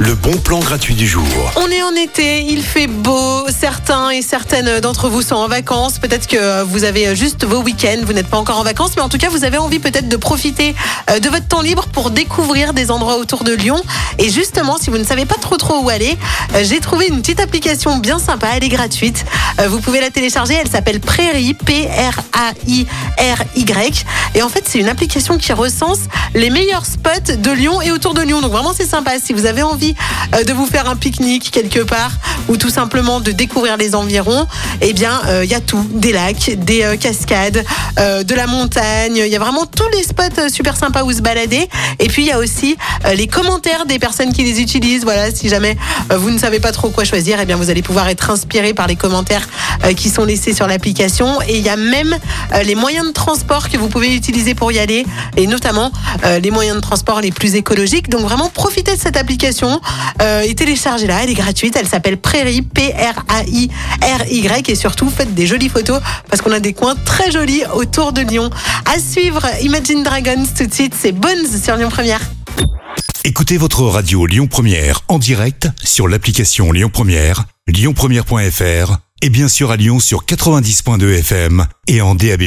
le bon plan gratuit du jour. On est en été, il fait beau. Certains et certaines d'entre vous sont en vacances. Peut-être que vous avez juste vos week-ends, vous n'êtes pas encore en vacances, mais en tout cas, vous avez envie peut-être de profiter euh, de votre temps libre pour découvrir des endroits autour de Lyon. Et justement, si vous ne savez pas trop trop où aller, euh, j'ai trouvé une petite application bien sympa. Elle est gratuite. Euh, Vous pouvez la télécharger. Elle s'appelle Prairie, P-R-A-I-R-Y. Et en fait, c'est une application qui recense les meilleurs spots de Lyon et autour de Lyon. Donc vraiment, c'est Si vous avez envie euh, de vous faire un pique-nique quelque part ou tout simplement de découvrir les environs, eh bien, euh, il y a tout. Des lacs, des euh, cascades, euh, de la montagne. Il y a vraiment tous les spots euh, super sympas où se balader. Et puis, il y a aussi euh, les commentaires des personnes qui les utilisent. Voilà, si jamais euh, vous ne savez pas trop quoi choisir, eh bien, vous allez pouvoir être inspiré par les commentaires euh, qui sont laissés sur l'application. Et il y a même euh, les moyens de transport que vous pouvez utiliser pour y aller, et notamment euh, les moyens de transport les plus écologiques. Donc vraiment profitez de cette application euh, et téléchargez-la. Elle est gratuite. Elle s'appelle Prairie, P-R-A-I-R-Y. Et surtout, faites des jolies photos parce qu'on a des coins très jolis autour de Lyon. À suivre, Imagine Dragons tout de suite. C'est Bones sur Lyon Première. Écoutez votre radio Lyon Première en direct sur l'application Lyon Première, lyonpremière.fr et bien sûr à Lyon sur 90.2 FM et en DAB+.